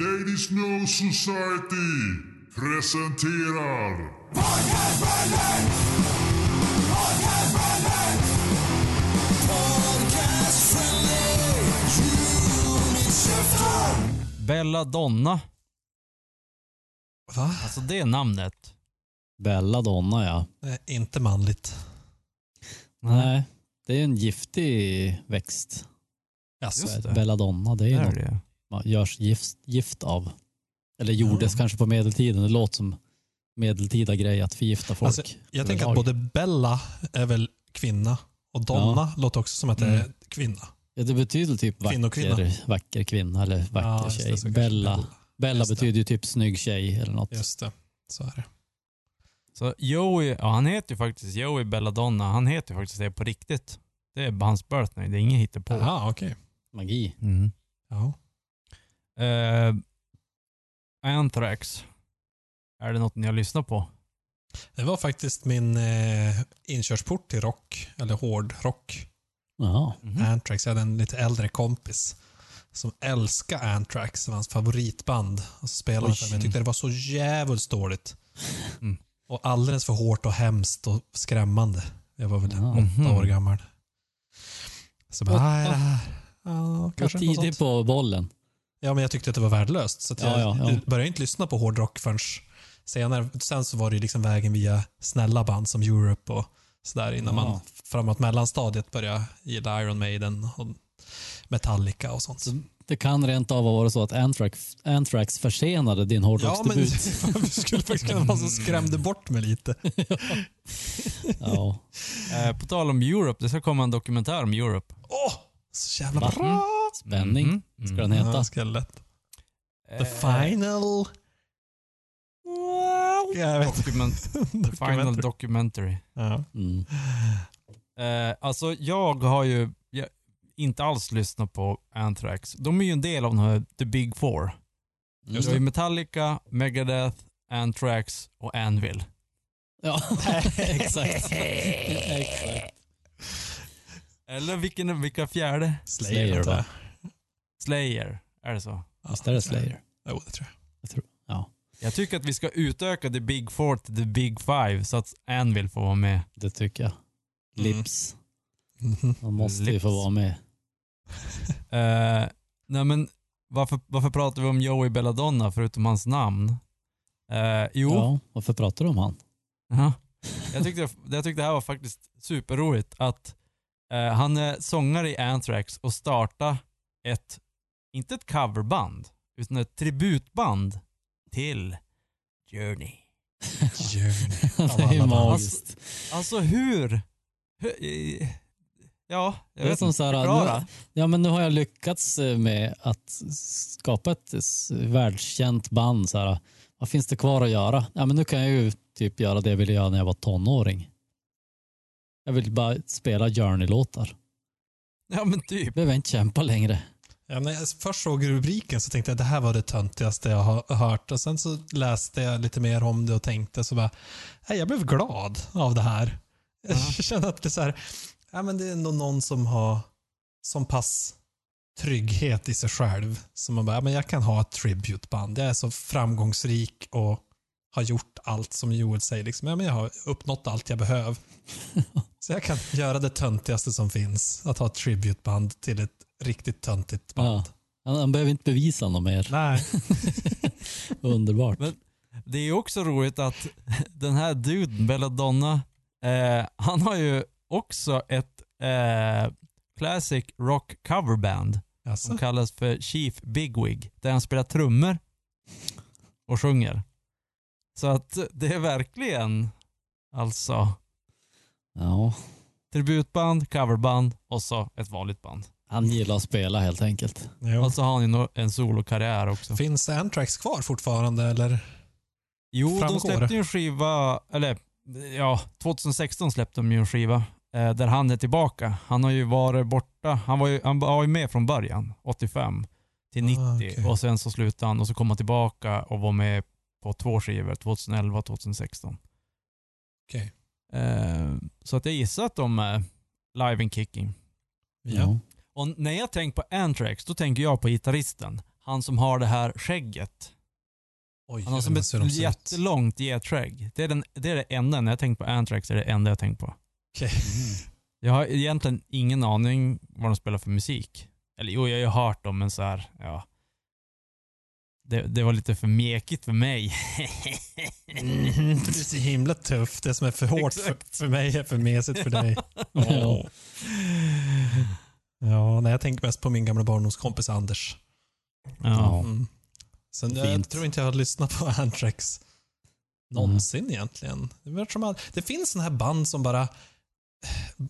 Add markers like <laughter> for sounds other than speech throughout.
Ladies No Society presenterar Bella Donna. Va? Alltså det namnet. Belladonna ja. Det är inte manligt. Nej, det är en giftig växt. Det. Belladonna, det är Det är något det. Man görs gift, gift av. Eller gjordes Ja. kanske på medeltiden. Det låter som medeltida grej att förgifta folk. Alltså, jag tänker att både Bella är väl kvinna och Donna låter också som att det är Mm. kvinna. Ja, det betyder typ vacker, vacker kvinna eller vacker Ja, det, tjej. kanske Bella, Bella det. betyder ju typ snygg tjej eller något. Just det, så är det. Så Joey, ja han heter ju faktiskt Joey Belladonna. Han heter ju faktiskt det på riktigt. Det är hans birthday, det är inget hittepå. Jaha, okej. Magi. Mm. Ja. Eh, Anthrax. Är det något ni har lyssnat på? Det var faktiskt min eh, inkörsport till rock, eller hårdrock. Jaha. Mhm. Anthrax. Jag hade en lite äldre kompis som älskade Anthrax. Det var hans favoritband. Och så spelade Oj. för mig. Jag tyckte det var så jävligt dåligt. Mm. Och alldeles för hårt och hemskt och skrämmande. Jag var väl Ja. åtta Mhm. år gammal. Så bara, Åtta? "Nej, det här... Ja, Var kanske något tidig sånt." på bollen. Ja, men jag tyckte att det var värdelöst. Så att jag Ja, ja, ja. började inte lyssna på hårdrock förrän senare. Sen så var det liksom vägen via snälla band som Europe och sådär innan Ja. man framåt mellanstadiet började gilla Iron Maiden och Metallica och sånt. Så det kan rent av vara så att Anthrax, Anthrax försenade din Ja, men hårdrocksdebut. det <laughs> skulle faktiskt kunna vara som skrämde bort mig lite. <laughs> ja. Eh, på tal om Europe, det ska komma en dokumentär om Europe. Åh, så jävla bra! Spänning Mhm. ska den Ja, heta. ska lätt. The Eh, final... Jag vet Document, <laughs> the final Documentary. Ja. Mm. Eh, alltså jag har ju jag, inte alls lyssnat på Anthrax. De är ju en del av den här The Big Four. Just ju det. Metallica, Megadeth, Anthrax och Anvil. Ja, <laughs> exakt. <laughs> exakt. Eller vilken, vilka fjärde? Slayer, Slayer, va? Slayer, är det så? Ja, Visst är det Slayer? Jo, det tror jag. Jag tror. Ja, Jag tycker att vi ska utöka The Big Four till The Big Five så att Anvil får vara med. det tycker jag. Mm. Lips. De måste ju Lips. få vara med. <laughs> Eh, nej men varför, varför pratar vi om Joey Belladonna förutom hans namn? Eh, jo, Ja, varför pratar du om han? Ja. Jag, tyckte, jag tyckte det här var faktiskt superroligt att eh, han är sångare i Anthrax och starta ett, inte ett coverband, utan ett tributband till Journey. <laughs> Journey. <laughs> det är magiskt. Alltså hur? hur eh, ja, jag Det är vet som inte. så här, nu, ja, men nu har jag lyckats eh, med att skapa ett världskänt band. Så här, vad finns det kvar att göra? Ja, men nu kan jag ju typ göra det jag ville göra när jag var tonåring. Jag vill bara spela Journey-låtar. Ja men typ. Behöver inte kämpa längre. Ja, när jag först såg rubriken så tänkte jag att det här var det töntigaste jag har hört. Och sen så läste jag lite mer om det och tänkte så bara, nej, jag blev glad av det här. Jag Ja. <laughs> kände att det är så här, ja, men det är ändå någon som har som pass trygghet i sig själv. Som man bara, ja, men jag kan ha ett tributeband. Jag är så framgångsrik och har gjort allt som Joel säger. Liksom. Ja, men jag har uppnått allt jag behöver. <laughs> så jag kan göra det töntigaste som finns. Att ha ett tributeband till ett riktigt töntigt band. Ja. Han, han behöver inte bevisa något mer. Nej. <laughs> Underbart. Men- Det är också roligt att <laughs> den här duden, Belladonna, eh, han har ju också ett eh, classic rock coverband Alltså. som kallas för Chief Bigwig, där han spelar trummor och sjunger. Så att det är verkligen alltså Ja, tributband, coverband och så ett vanligt band. Han gillar att spela helt enkelt. Jo. Och så har han ju en solokarriär också. Finns Anthrax kvar fortfarande eller? Jo, Framgår de släppte ju en skiva, eller ja, 2016 släppte de ju en skiva eh, där han är tillbaka. Han har ju varit borta, han var ju, han var ju med från början, 85 till 90 Ah, okej. och sen så slutade han och så kom han tillbaka och var med på två skivor, 2011 och 2016. Okej. Eh, så att jag gissar att de är live and kicking. Ja. Och när jag tänker på Anthrax, då tänker jag på gitarristen. han som har det här skägget. Oj, Han har som ett jättelångt getskägg. Det är, den, det är det enda, när jag tänker på Anthrax är det enda jag tänker på. Okej. <laughs> Jag har egentligen ingen aning vad de spelar för musik. Eller jo, jag har ju hört dem, men så här, ja. Det, det var lite för mekigt för mig. Mhm, Du är så himla tuff. Det som är för hårt för, för mig är för mesigt för dig. <laughs> Ja. Ja, nej, jag tänker mest på min gamla barndomskompis Anders. Ja. Mm. Sen, jag Fint. tror inte jag har lyssnat på <laughs> Anthrax någonsin egentligen. Det, finns sådana här band som bara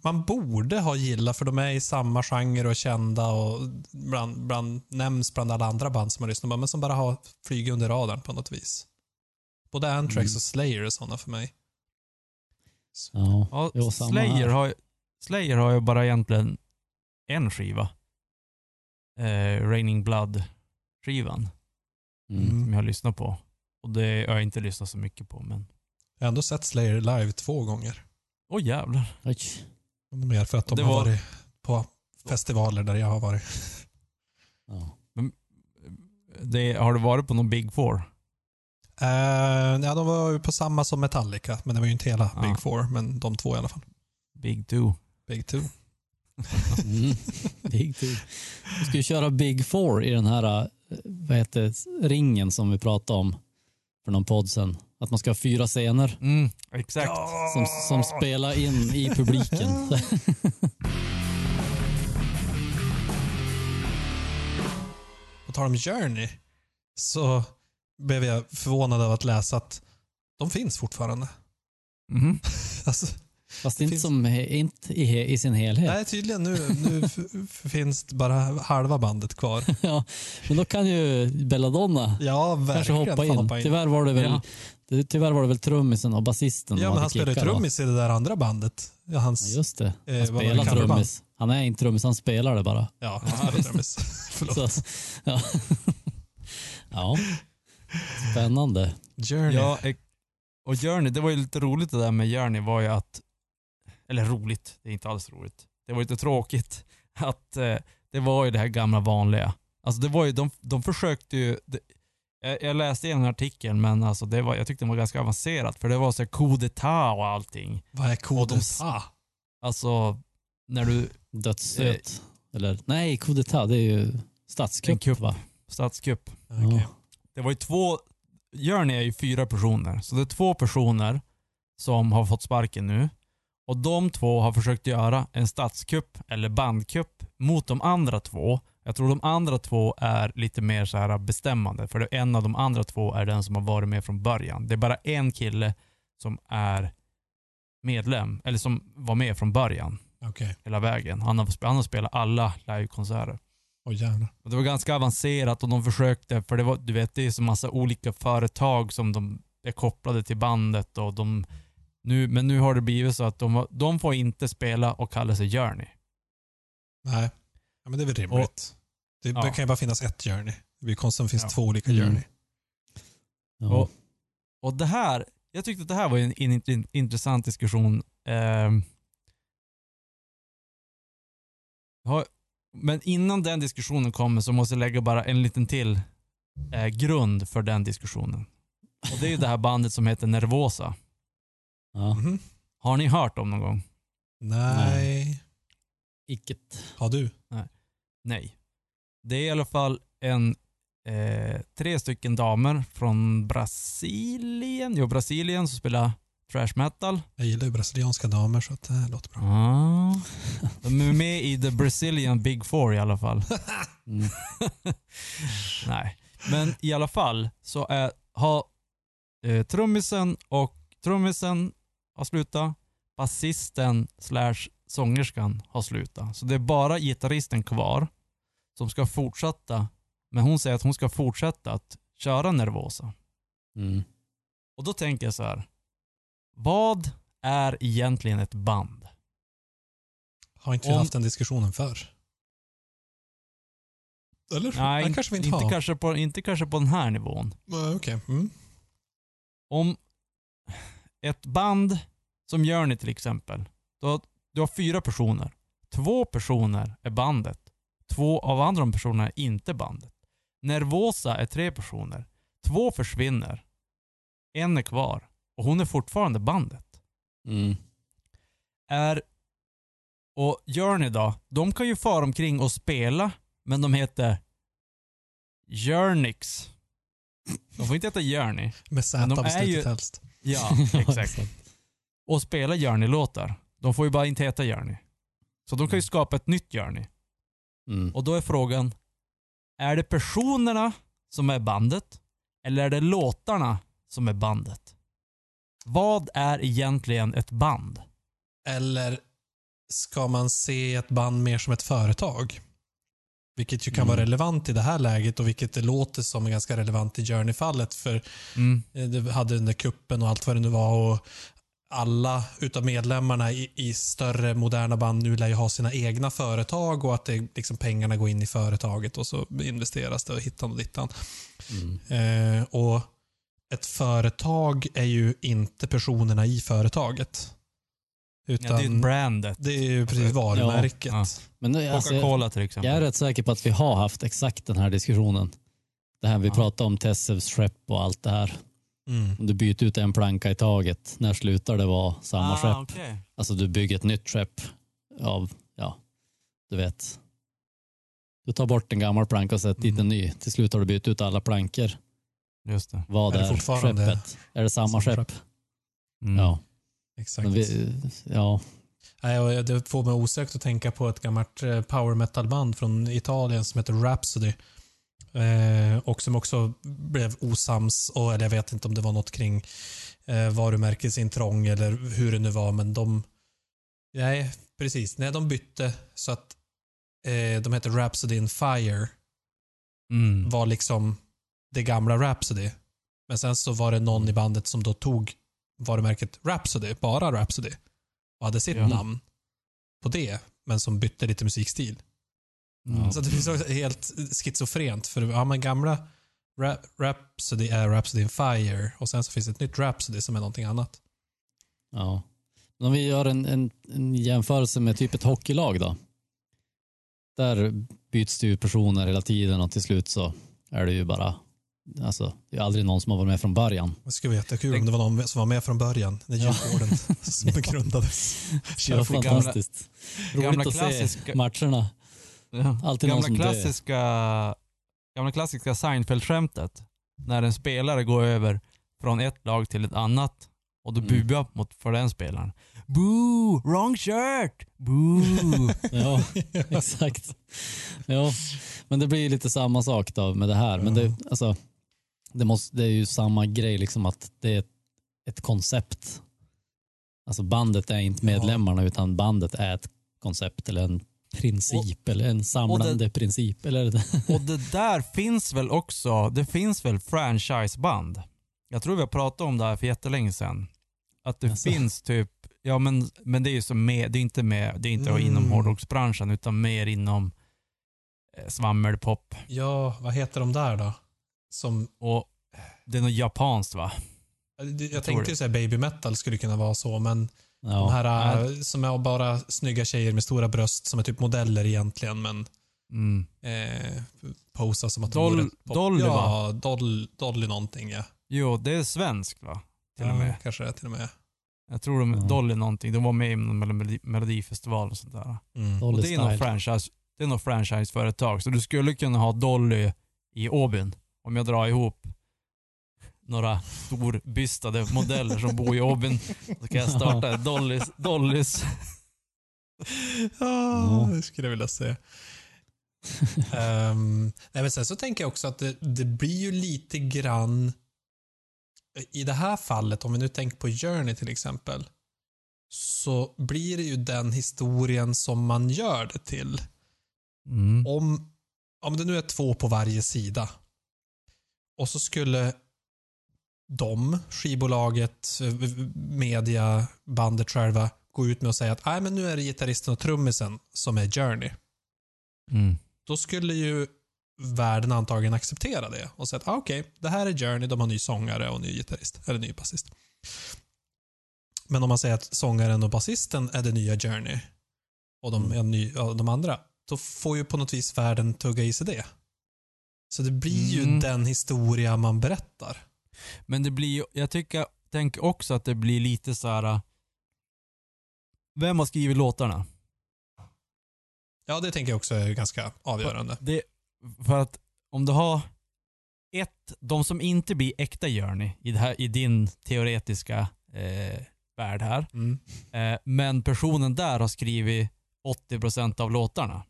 man borde ha gillat för de är i samma genre och kända och bland, bland, nämns bland alla andra band som man lyssnar på, men som bara har flugit under radarn på något vis. Både Anthrax Mm. och Slayer är sådana för mig. Ja. Ja, samma Slayer, har, ju- Slayer har ju bara egentligen en skiva. Eh, Raining Blood-skivan Mm. som jag har lyssnat på. Och det har jag inte lyssnat så mycket på, men... Jag har ändå sett Slayer live två gånger. Åh jävlar. Oj. Mer för att de Det har var- varit på festivaler där jag har varit. Ja. Det, har du varit på någon Big Four? Uh, ja, de var ju på samma som Metallica, men det var ju inte hela Ja. Big Four, men de två i alla fall. Big Two? Big Two. Mm. Big two. Vi ska ju köra Big Four i den här eh, vad heter, ringen som vi pratade om för någon podd sen. Att man ska ha fyra scener Mm, exakt. som, som spelar in i publiken. <laughs> På tal om Journey så blev jag förvånad av att läsa att de finns fortfarande. Mhm. <laughs> Alltså, Fast inte, finns- som, inte i, i sin helhet. nej, tydligen nu, nu finns det bara halva bandet kvar. <laughs> Ja, men då kan ju Belladonna Ja, kanske verkligen. hoppa in. hoppa in. Tyvärr var det väl, Ja. det, tyvärr var det väl trummisen och basisten Ja, men han va? trummis i det där andra bandet. Ja, hans, Ja, just det. Eh, Han det, spelar trummis. Han är inte trummis, han spelar det bara. ja, han spelar visst. trummis. <laughs> <laughs> Förlåt. Så, ja. ja. Spännande. Journey. Ja, och Journey, det var ju lite roligt det där med Journey var ju att, eller roligt, det är inte alls roligt. Det var lite tråkigt <laughs> att eh, det var ju det här gamla vanliga. Alltså det var ju, de, de försökte ju, det, jag, jag läste igenom artikeln men alltså det var, jag tyckte det var ganska avancerat för det var så här coup d'etat och allting. Vad är de- Ah, Alltså, när du, Dödsstöt. Eller nej, coup det är ju En statskupp kupp. va? statskupp. Ja. Det var ju två, Journey är ju fyra personer. Så det är två personer som har fått sparken nu. Och de två har försökt göra en statskupp eller bandkupp mot de andra två. Jag tror de andra två är lite mer så här bestämmande. För en av de andra två är den som har varit med från början. Det är bara en kille som är medlem, eller som var med från början Okej. hela vägen. Han har, han har spelat alla livekonserter. Jävlar. Och det var ganska avancerat och de försökte, för det var, du vet, det är så massa olika företag som de är kopplade till bandet och de, nu, men nu har det blivit så att de, de får inte spela och kalla sig Journey. Nej, ja, men det är väl rimligt. det, ja. det kan ju bara finnas ett Journey. Det blir konstigt om det finns Ja. två olika Mm. Journey. Ja. Och, och det här, jag tyckte att det här var en, en, int- intressant diskussion. Ja, men innan den diskussionen kommer så måste jag lägga bara en liten till eh, grund för den diskussionen. Och det är ju det här bandet som heter Nervosa. Ja. Mhm. Har ni hört om någon gång? Nej. Icket. Har du? Nej. Det är i alla fall en eh, tre stycken damer från Brasilien, jo Brasilien som spelar trash metal. Jag gillar ju brasilianska damer så att det här låter bra. Ah. De är med i the Brazilian Big Four i alla fall. <laughs> Mm. <laughs> Nej, men i alla fall så är, har eh, trummisen och trummisen har slutat. Basisten slash sångerskan har slutat. Så det är bara gitarristen kvar som ska fortsätta. Men hon säger att hon ska fortsätta att köra Nervosa. Mm. Och då tänker jag så här. Vad är egentligen ett band? Har inte vi Om- haft den diskussionen förr? Eller? Nej, det kanske vi inte, inte, har. kanske på, inte kanske på den här nivån. Nej, Okej. Mm. om ett band som Journey till exempel, då, du har fyra personer. Två personer är bandet. Två av andra personerna är inte bandet. Nervosa är tre personer. Två försvinner. En är kvar. Och hon är fortfarande bandet. Mm. Är... Och Journey då, de kan ju fara omkring och spela, men de heter Journeys. De får inte heta Journey. Med Men Z de är ju- slutet helst. Ja, <laughs> exakt. Och spela Journey-låtar. De får ju bara inte heta Journey. Så de kan ju skapa ett nytt Journey. Mm. Och då är frågan, är det personerna som är bandet? Eller är det låtarna som är bandet? Vad är egentligen ett band? Eller ska man se ett band mer som ett företag? Vilket ju kan Mm. vara relevant i det här läget och vilket det låter som är ganska relevant i Journey-fallet. För Mm. eh, det hade den där kuppen och allt vad det nu var. Och alla utav medlemmarna i, i större moderna band nu lär ju ha sina egna företag och att det, liksom, pengarna går in i företaget och så investeras det och hittan och dittan. Mm. Eh, och ett företag är ju inte personerna i företaget. Ja, Utan det är ju brandet. det är ju precis varumärket. Ja. Men nu, alltså, jag, Coca-Cola till exempel. jag är rätt säker på att vi har haft exakt den här diskussionen. Det här vi Ja. pratade om Tessevs skepp och allt det här. Mm. Om du byter ut en planka i taget, när slutar det vara samma ah, skepp? okej. Alltså du bygger ett nytt skepp av, ja, du vet. Du tar bort en gammal planka och sätter dit Mm. en ny. Till slut har du bytt ut alla plankor. Just det. Vad Är det är, fortfarande skeppet? Är det samma, samma skepp? skepp? Mm. Ja. Exakt. Vi, ja. Nej, det får mig osökt att tänka på ett gammalt eh, power metal-band från Italien som heter Rhapsody. Eh, och som också blev osams, och, eller jag vet inte om det var något kring eh, varumärkesintrång eller hur det nu var, men de... Nej, precis. Nej, de bytte så att eh, de heter Rhapsody in Fire. Mm. var liksom det gamla Rhapsody. Men sen så var det någon i bandet som då tog varumärket Rhapsody, bara Rhapsody, och hade sitt Ja. namn på det, men som bytte lite musikstil. Mm. Så det finns också helt schizofrent, för ja, men gamla Rhapsody är Rhapsody in Fire och sen så finns det ett nytt Rhapsody som är någonting annat. ja. Men om vi gör en, en, en jämförelse med typ ett hockeylag då. Där byts det ju personer hela tiden och till slut så är det ju bara, alltså det är aldrig någon som har varit med från början. Det skulle vara jättekul om det var någon som var med från början, när Ja. Djurgården som <laughs> grundades. Det var gamla- fantastiskt. gamla Roligt att klassiska- se matcherna. Ja. Alltid någon gamla dör. klassiska, gamla klassiska Seinfeld-skämtet. När en spelare går över från ett lag till ett annat och du Mm. buar mot för den spelaren. Boo! Wrong shirt! Boo! <laughs> Ja, exakt. Ja, men det blir lite samma sak då med det här. Men det, alltså, det, måste, det är ju samma grej, liksom att det är ett, ett koncept. Alltså bandet är inte Ja. medlemmarna utan bandet är ett koncept eller en princip eller en samlande princip. Eller, <laughs> och det där finns väl också, det finns väl franchiseband? Jag tror vi har pratat om det här för jättelänge sedan. Att det Jaså? finns typ, ja men, men det är ju som med, det är inte med, det är inte Mm. inom hårdrocksbranschen utan mer inom eh, svammelpop. Ja, vad heter de där då? Som Och det är något japanskt va? Jag, tror tänkte det. ju säga baby metal skulle kunna vara så, men de ja, här äh, som är bara snygga tjejer med stora bröst som är typ modeller egentligen, men Mm. eh, posar som att de Doll- vore Dolly, Ja, Dolly, Dolly någonting ja. Jo, det är svenskt va? Till ja, och med. Kanske det till och med. Jag tror de, Ja. Dolly någonting, de var med i någon melodi, melodifestival och sånt där. Mm. Dolly Och det är något franchise, det är något franchiseföretag. Så du skulle kunna ha Dolly i Åbyn. Om jag drar ihop några storbystade modeller som bor i Åbyn. Så kan jag starta Dollys, Dollys. Ja, det skulle jag vilja se. Ehm, nej, men sen så tänker jag också att det, det blir ju lite grann i det här fallet, om vi nu tänker på Journey till exempel, så blir det ju den historien som man gör det till. Mm. Om, om det nu är två på varje sida och så skulle de, skivbolaget, eh, media, bandet själva gå ut med och säga att Nej, men nu är det gitarristen och trummisen som är Journey. Mm. Då skulle ju världen antagligen acceptera det och säga att ah, okej, det här är Journey, de har ny sångare och ny gitarrist, eller ny basist. Men om man säger att sångaren och basisten är det nya Journey och de, är ny, ja, de andra, då får ju på något vis världen tugga i sig det. Så det blir ju Mm. den historia man berättar. Men det blir jag tycker, tänker också att det blir lite så här. äh, Vem har skrivit låtarna? Ja, det tänker jag också är ganska avgörande. Det, för att om du har ett, de som inte blir äkta Journey i, det här, i din teoretiska eh, värld här. Mm. Eh, men personen där har skrivit 80% av låtarna.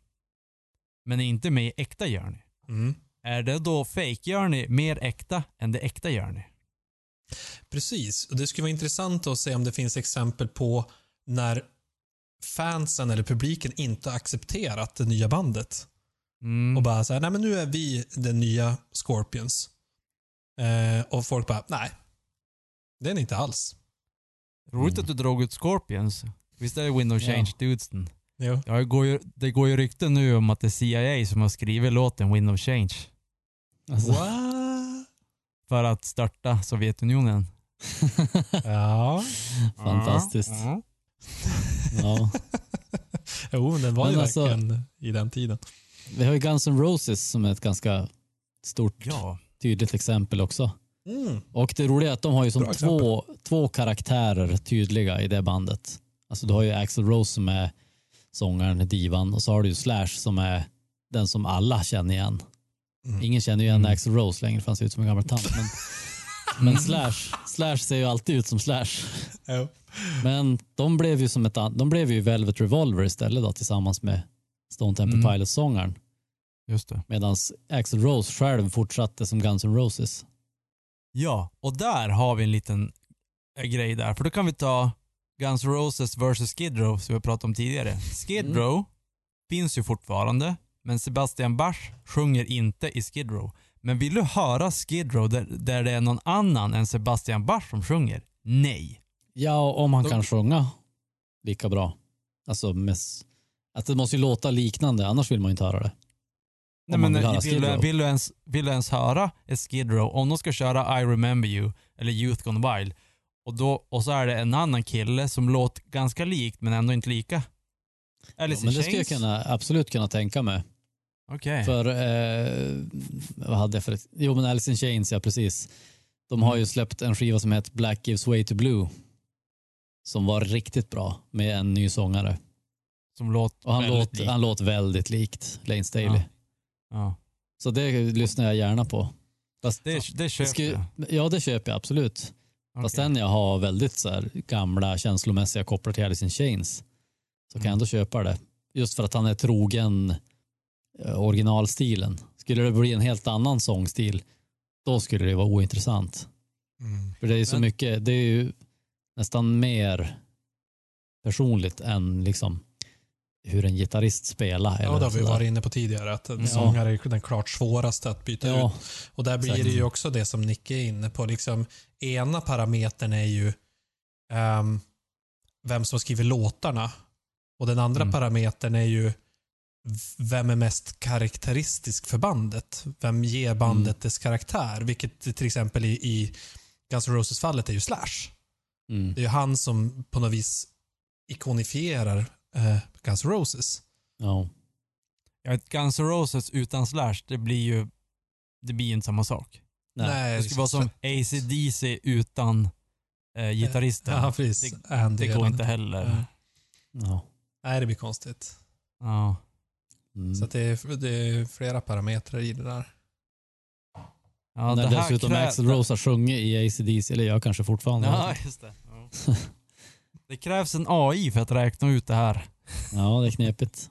Men är inte med i äkta Journey. Mm. Är det då fake Journey mer äkta än det äkta Journey? Precis. Och det skulle vara intressant att se om det finns exempel på när fansen eller publiken inte har accepterat det nya bandet. Mm. Och bara säga nej men nu är vi den nya Scorpions. Eh, och folk bara, nej. Det är ni inte alls. Roligt att du drog ut Scorpions. Visst är det Window Ja. Change Dudesen? Jo. Ja, det, går ju, det går ju rykten nu om att det är CIA som har skrivit låten Window Change. Alltså, What? För att störta Sovjetunionen. <laughs> Ja. Fantastiskt. Ja. ja. <laughs> Jo, men den var Men ju alltså- verkligen i den tiden. Vi har ju Guns N' Roses som är ett ganska stort, ja. tydligt exempel också. Mm. Och det roliga är att de har ju som Bra två, två karaktärer tydliga i det bandet. Alltså du har ju Axl Rose som är sångaren, divan och så har du ju Slash som är den som alla känner igen. Mm. Ingen känner ju igen Mm. Axl Rose längre för han ser ut som en gammal tant. Men, <laughs> men Slash, Slash ser ju alltid ut som Slash. Jo. Men de blev ju som ett de blev ju Velvet Revolver istället då tillsammans med Stone Temple Mm. Pilots-sångaren. Just det. Medan Axl Rose själv fortsatte som Guns N' Roses. Ja, och där har vi en liten eh, grej där. För då kan vi ta Guns N' Roses vs Skid Row som vi pratade om tidigare. Skid Mm. Row finns ju fortfarande, men Sebastian Bach sjunger inte i Skid Row. Men vill du höra Skid Row där, där det är någon annan än Sebastian Bach som sjunger? Nej. Ja, om han Då- kan sjunga lika bra. Alltså, med, s- att det måste ju låta liknande, annars vill man ju inte höra det. Nej, men vill vill, du, vill, du ens, vill du ens höra ett Skid Row, om de ska köra I remember you eller Youth Gone Wild och, då, och så är det en annan kille som låter ganska likt men ändå inte lika. Alice Ja, men det skulle jag kunna, absolut kunna tänka mig. Okej. För, eh, vad hade jag för ett- Jo men Alice in Chains, ja precis. De har ju släppt en skiva som heter Black Gives Way to Blue. Som var riktigt bra med en ny sångare. Som låter Och han väldigt låter, lik. han låter väldigt likt Lane Staley. Ja. Så det lyssnar jag gärna på. Fast, Det, det köper jag. ja det köper jag absolut. Fast Okej. den jag har väldigt så här gamla känslomässiga kopplar till Alice in Chains så kan jag Mm. ändå köpa det. Just för att han är trogen eh, originalstilen. Skulle det bli en helt annan sångstil då skulle det vara ointressant. Mm. För det är så Men- mycket, det är ju nästan mer personligt än liksom hur en gitarrist spelar. Ja, det har vi varit inne på tidigare. Att en Ja. sångare är den klart svåraste att byta Ja, ut. Och där blir exakt. det ju också det som Nicke är inne på. Liksom, ena parametern är ju ehm, vem som skriver låtarna. Och den andra Mm. parametern är ju vem är mest karaktäristisk för bandet? Vem ger bandet Mm. dess karaktär? Vilket till exempel i, i Guns N' Roses-fallet är ju Slash. mm. Det är ju han som på något vis ikonifierar eh, Guns N' Roses. ja. Ja, ett Guns N' Roses utan Slash, det blir ju det blir inte samma sak. Nej. Det skulle vara som AC/DC utan eh, gitarristen. Ja, precis. Det, det går inte heller. Ja. Ja. Nej, det blir konstigt. Ja. Mm. Så att det, är, det är flera parametrar i det där. Ja, När det här dessutom Axl Rose har sjungit i AC/DC eller jag kanske fortfarande. Ja, just det. Ja. <laughs> Det krävs en AI för att räkna ut det här. Ja, det är knepigt.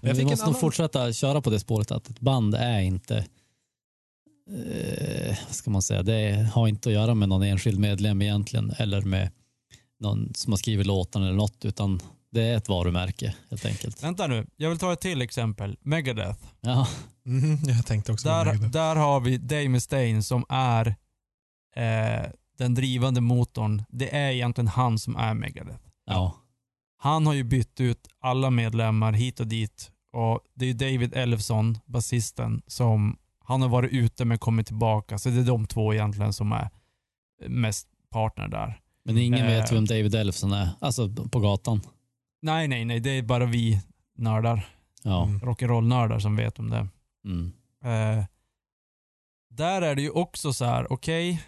Men vi måste nog annan- fortsätta köra på det spåret att ett band är inte eh, vad ska man säga, det har inte att göra med någon enskild medlem egentligen eller med någon som har skrivit låten eller något utan det är ett varumärke helt enkelt. Vänta nu, jag vill ta ett till exempel. Megadeth. Ja, Mhm, jag tänkte också på Där, Megadeth. där har vi Dave Mustaine som är eh, den drivande motorn. Det är egentligen han som är Megadeth. ja, Han har ju bytt ut alla medlemmar hit och dit och det är ju David Elfson, basisten, som han har varit ute men kommit tillbaka. Så det är de två egentligen som är mest partner där. men ingen Eh. vet vem David Elfson är, alltså på gatan. Nej, nej, nej. Det är bara vi nördar. Ja, Mm. Rock'n'roll-nördar som vet om det. mm. Eh, där är det ju också så här, okej.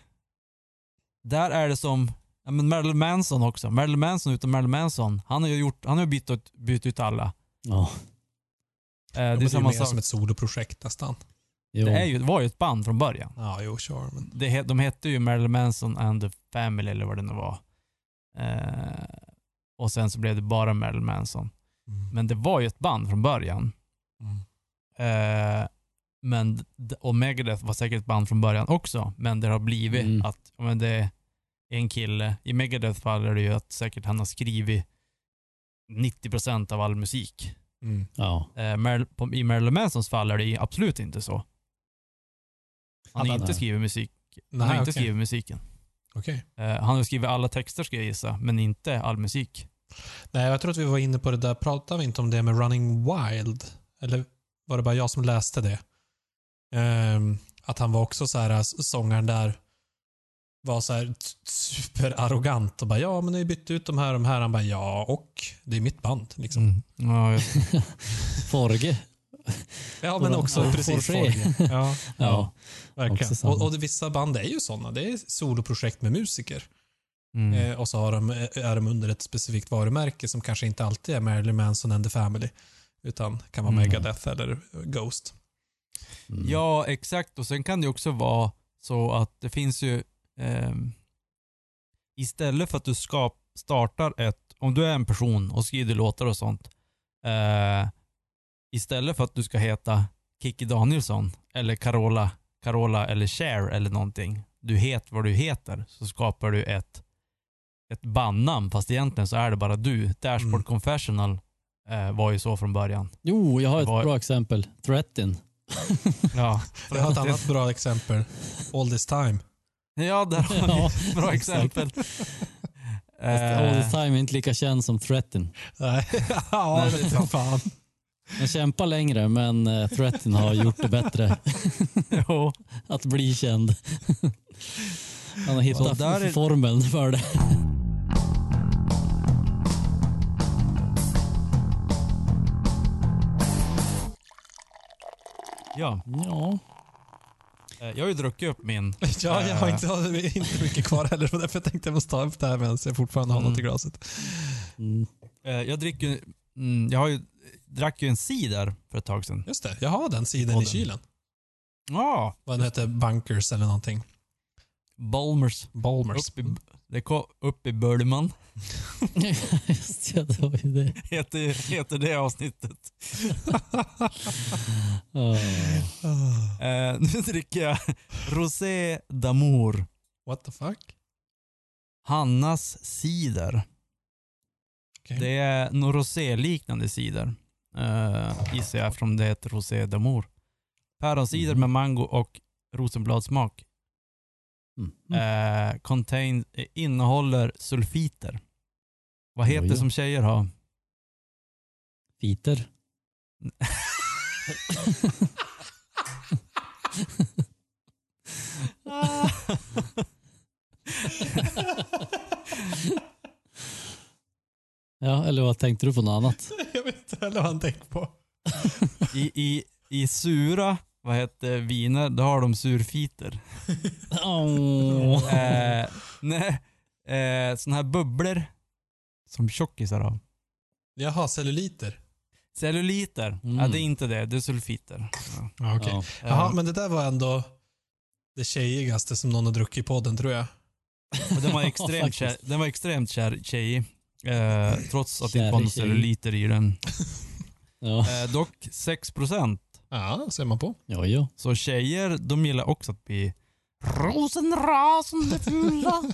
Där är det som, ja men Marilyn Manson också. Marilyn Manson utan Marilyn Manson, han har ju gjort, han har ju bytt, ut- bytt ut alla. Ja, Eh, Det är det är samma mer sak. som ett soloprojekt nästan. jo. Det är ju, det var ju ett band från början. Ja, jo, sure. Men... Det, de hette ju Marilyn Manson and the Family eller vad det nu var. Eh, och sen så blev det bara Marilyn Manson. Mm. Men det var ju ett band från början. Mm. Eh, men, och Megadeth var säkert ett band från början också, men det har blivit Mm. att men det en kille, i Megadeth fall är det ju att säkert han har skrivit 90% av all musik. Mm. Ja. Eh, I Marilyn Mansons fall är det ju absolut inte så. Han har inte skrivit musik. Han Nej, har inte okej. skrivit musiken. Okej. Eh, han har skrivit alla texter ska jag gissa, men inte all musik. Nej, jag tror att vi var inne på det där. Pratade vi inte om det med Running Wild? Eller var det bara jag som läste det? Ehm, att han var också så här, sångaren där var så här superarrogant och bara ja, men ni bytt ut de här och de här. Han bara ja, och det är mitt band. Liksom. Mm. Ja, jag, <laughs> Forge. Ja, men också Ja, precis Forge. Forge. Ja, <laughs> Ja. verkligen. Och, och vissa band är ju sådana. Det är soloprojekt med musiker. mm. Eh, och så har de, är de under ett specifikt varumärke som kanske inte alltid är Marilyn Manson and the Family. Utan kan vara Mm. Megadeth eller Ghost. Mm. Ja, exakt. Och sen kan det också vara så att det finns ju... ehm, istället för att du ska, startar ett... Om du är en person och skriver låtar och sånt. Eh, istället för att du ska heta Kikki Danielsson eller Carola, Carola eller Cher eller någonting. Du heter vad du heter. Så skapar du ett, ett bandnamn. Fast egentligen så är det bara du. Dashboard Mm. Confessional eh, var ju så från början. Jo, jag har ett Vad- bra exempel. Threatin. Ja, <laughs> Jag har ett annat bra exempel. All this time. Ja där har vi ett bra exempel. All Eh, the time är inte lika känd som Threatin. Nej, <laughs> <laughs> ja, det vet fan. Den kämpar längre, men uh, Threatin har gjort det bättre <laughs> jo. att bli känd. Han har hittat är- formeln för det. Ja, Ja, eh, jag har ju druckit upp min. <laughs> Ja, jag har Eh, inte, jag inte mycket kvar heller. Därför tänkte jag måste ta upp det här medan jag fortfarande har Mm. något i glaset. mm. eh, Jag dricker mm, jag har ju, drack ju en cider för ett tag sedan. Just det, jag har den sidan i kylen. Ja, Vad den heter, Bunkers eller någonting. Bolmers. Bolmers. Upp i, det kom upp i Bölman. <laughs> Just det, det var ju det. Heter, heter det avsnittet. <laughs> Ja. Eh, nu dricker jag Rosé d'Amour. What the fuck? Hannas cider. Okej. Det är någon rosé-liknande cider. Uh, gissar jag eftersom det heter Rosé d'Amour. Päronsider Mhm. med mango och rosenbladssmak. Mm. Eh, contain, eh, innehåller sulfiter. Vad heter det som tjejer har? Fiter. Ja, eller vad tänkte du på något annat? <laughs> jag vet inte heller vad han tänkt på. I, i, I sura, vad heter viner, då har de surfiter. <laughs> Åh. Eh, nej, eh, såna här bubblor som tjockisar har. Jaha, celluliter. Celluliter. Mm. Ja, det är inte det. Det är sulfiter. Ja. Okej. Ja. Jaha, men det där var ändå det tjejigaste som någon har druckit i podden, tror jag. och den var <laughs> extremt, kär, den var extremt kär, tjejig. Eh, trots att det inte var tjej. celluliter i den. Ja. Eh, dock 6%. Ja, ser man på. Ja, ja. Så tjejer, de gillar också att bli rosenrasande fulla. <laughs>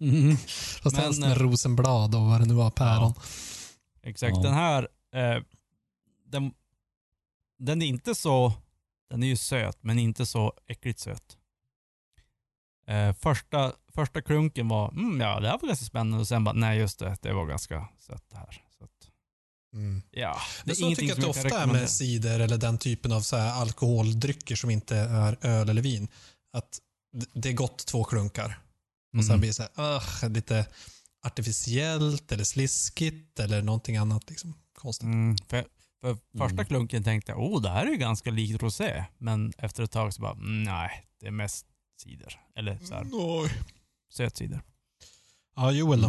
Mm. Fast Men, helst med eh, rosenblad och vad det nu var, päron. Exakt. Ja. Den här, eh, den, den är inte så, den är ju söt, men inte så äckligt söt. Eh, första, första klunken var, mm, ja det här var ganska spännande och sen bara, nej just det, det var ganska sött det här. Mm. ja, det Men är så ingenting tycker jag att det ofta är med cider eller den typen av så här alkoholdrycker som inte är öl eller vin. Att det är gott två klunkar. Och sen Mm. blir det så här, "Ugh", lite artificiellt eller sliskigt eller någonting annat. Liksom. Konstigt. Mm, för, För första Mm. klunken tänkte jag, oh det här är ju ganska likt rosé. Men efter ett tag så bara, mm, nej, det är mest cider. Eller så här, Oj. sötcider. Ja, Joel då?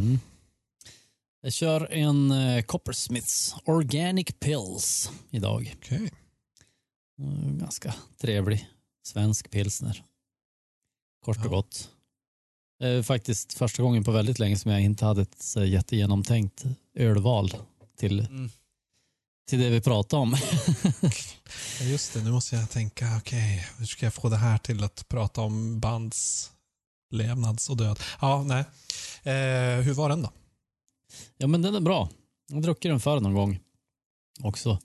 Jag kör en eh, Coppersmiths Organic Pills idag. Okej. Mm, Ganska trevlig svensk pilsner. Kort och Ja. gott. Eh, faktiskt första gången på väldigt länge som jag inte hade ett så jättegenomtänkt ölval till, Mm. till det vi pratade om. Just det, nu måste jag tänka, okej, hur ska jag få det här till att prata om bands levnads och död? Ja, nej. Eh, hur var den då? Ja, men den är bra. Jag har druckit den förr någon gång också.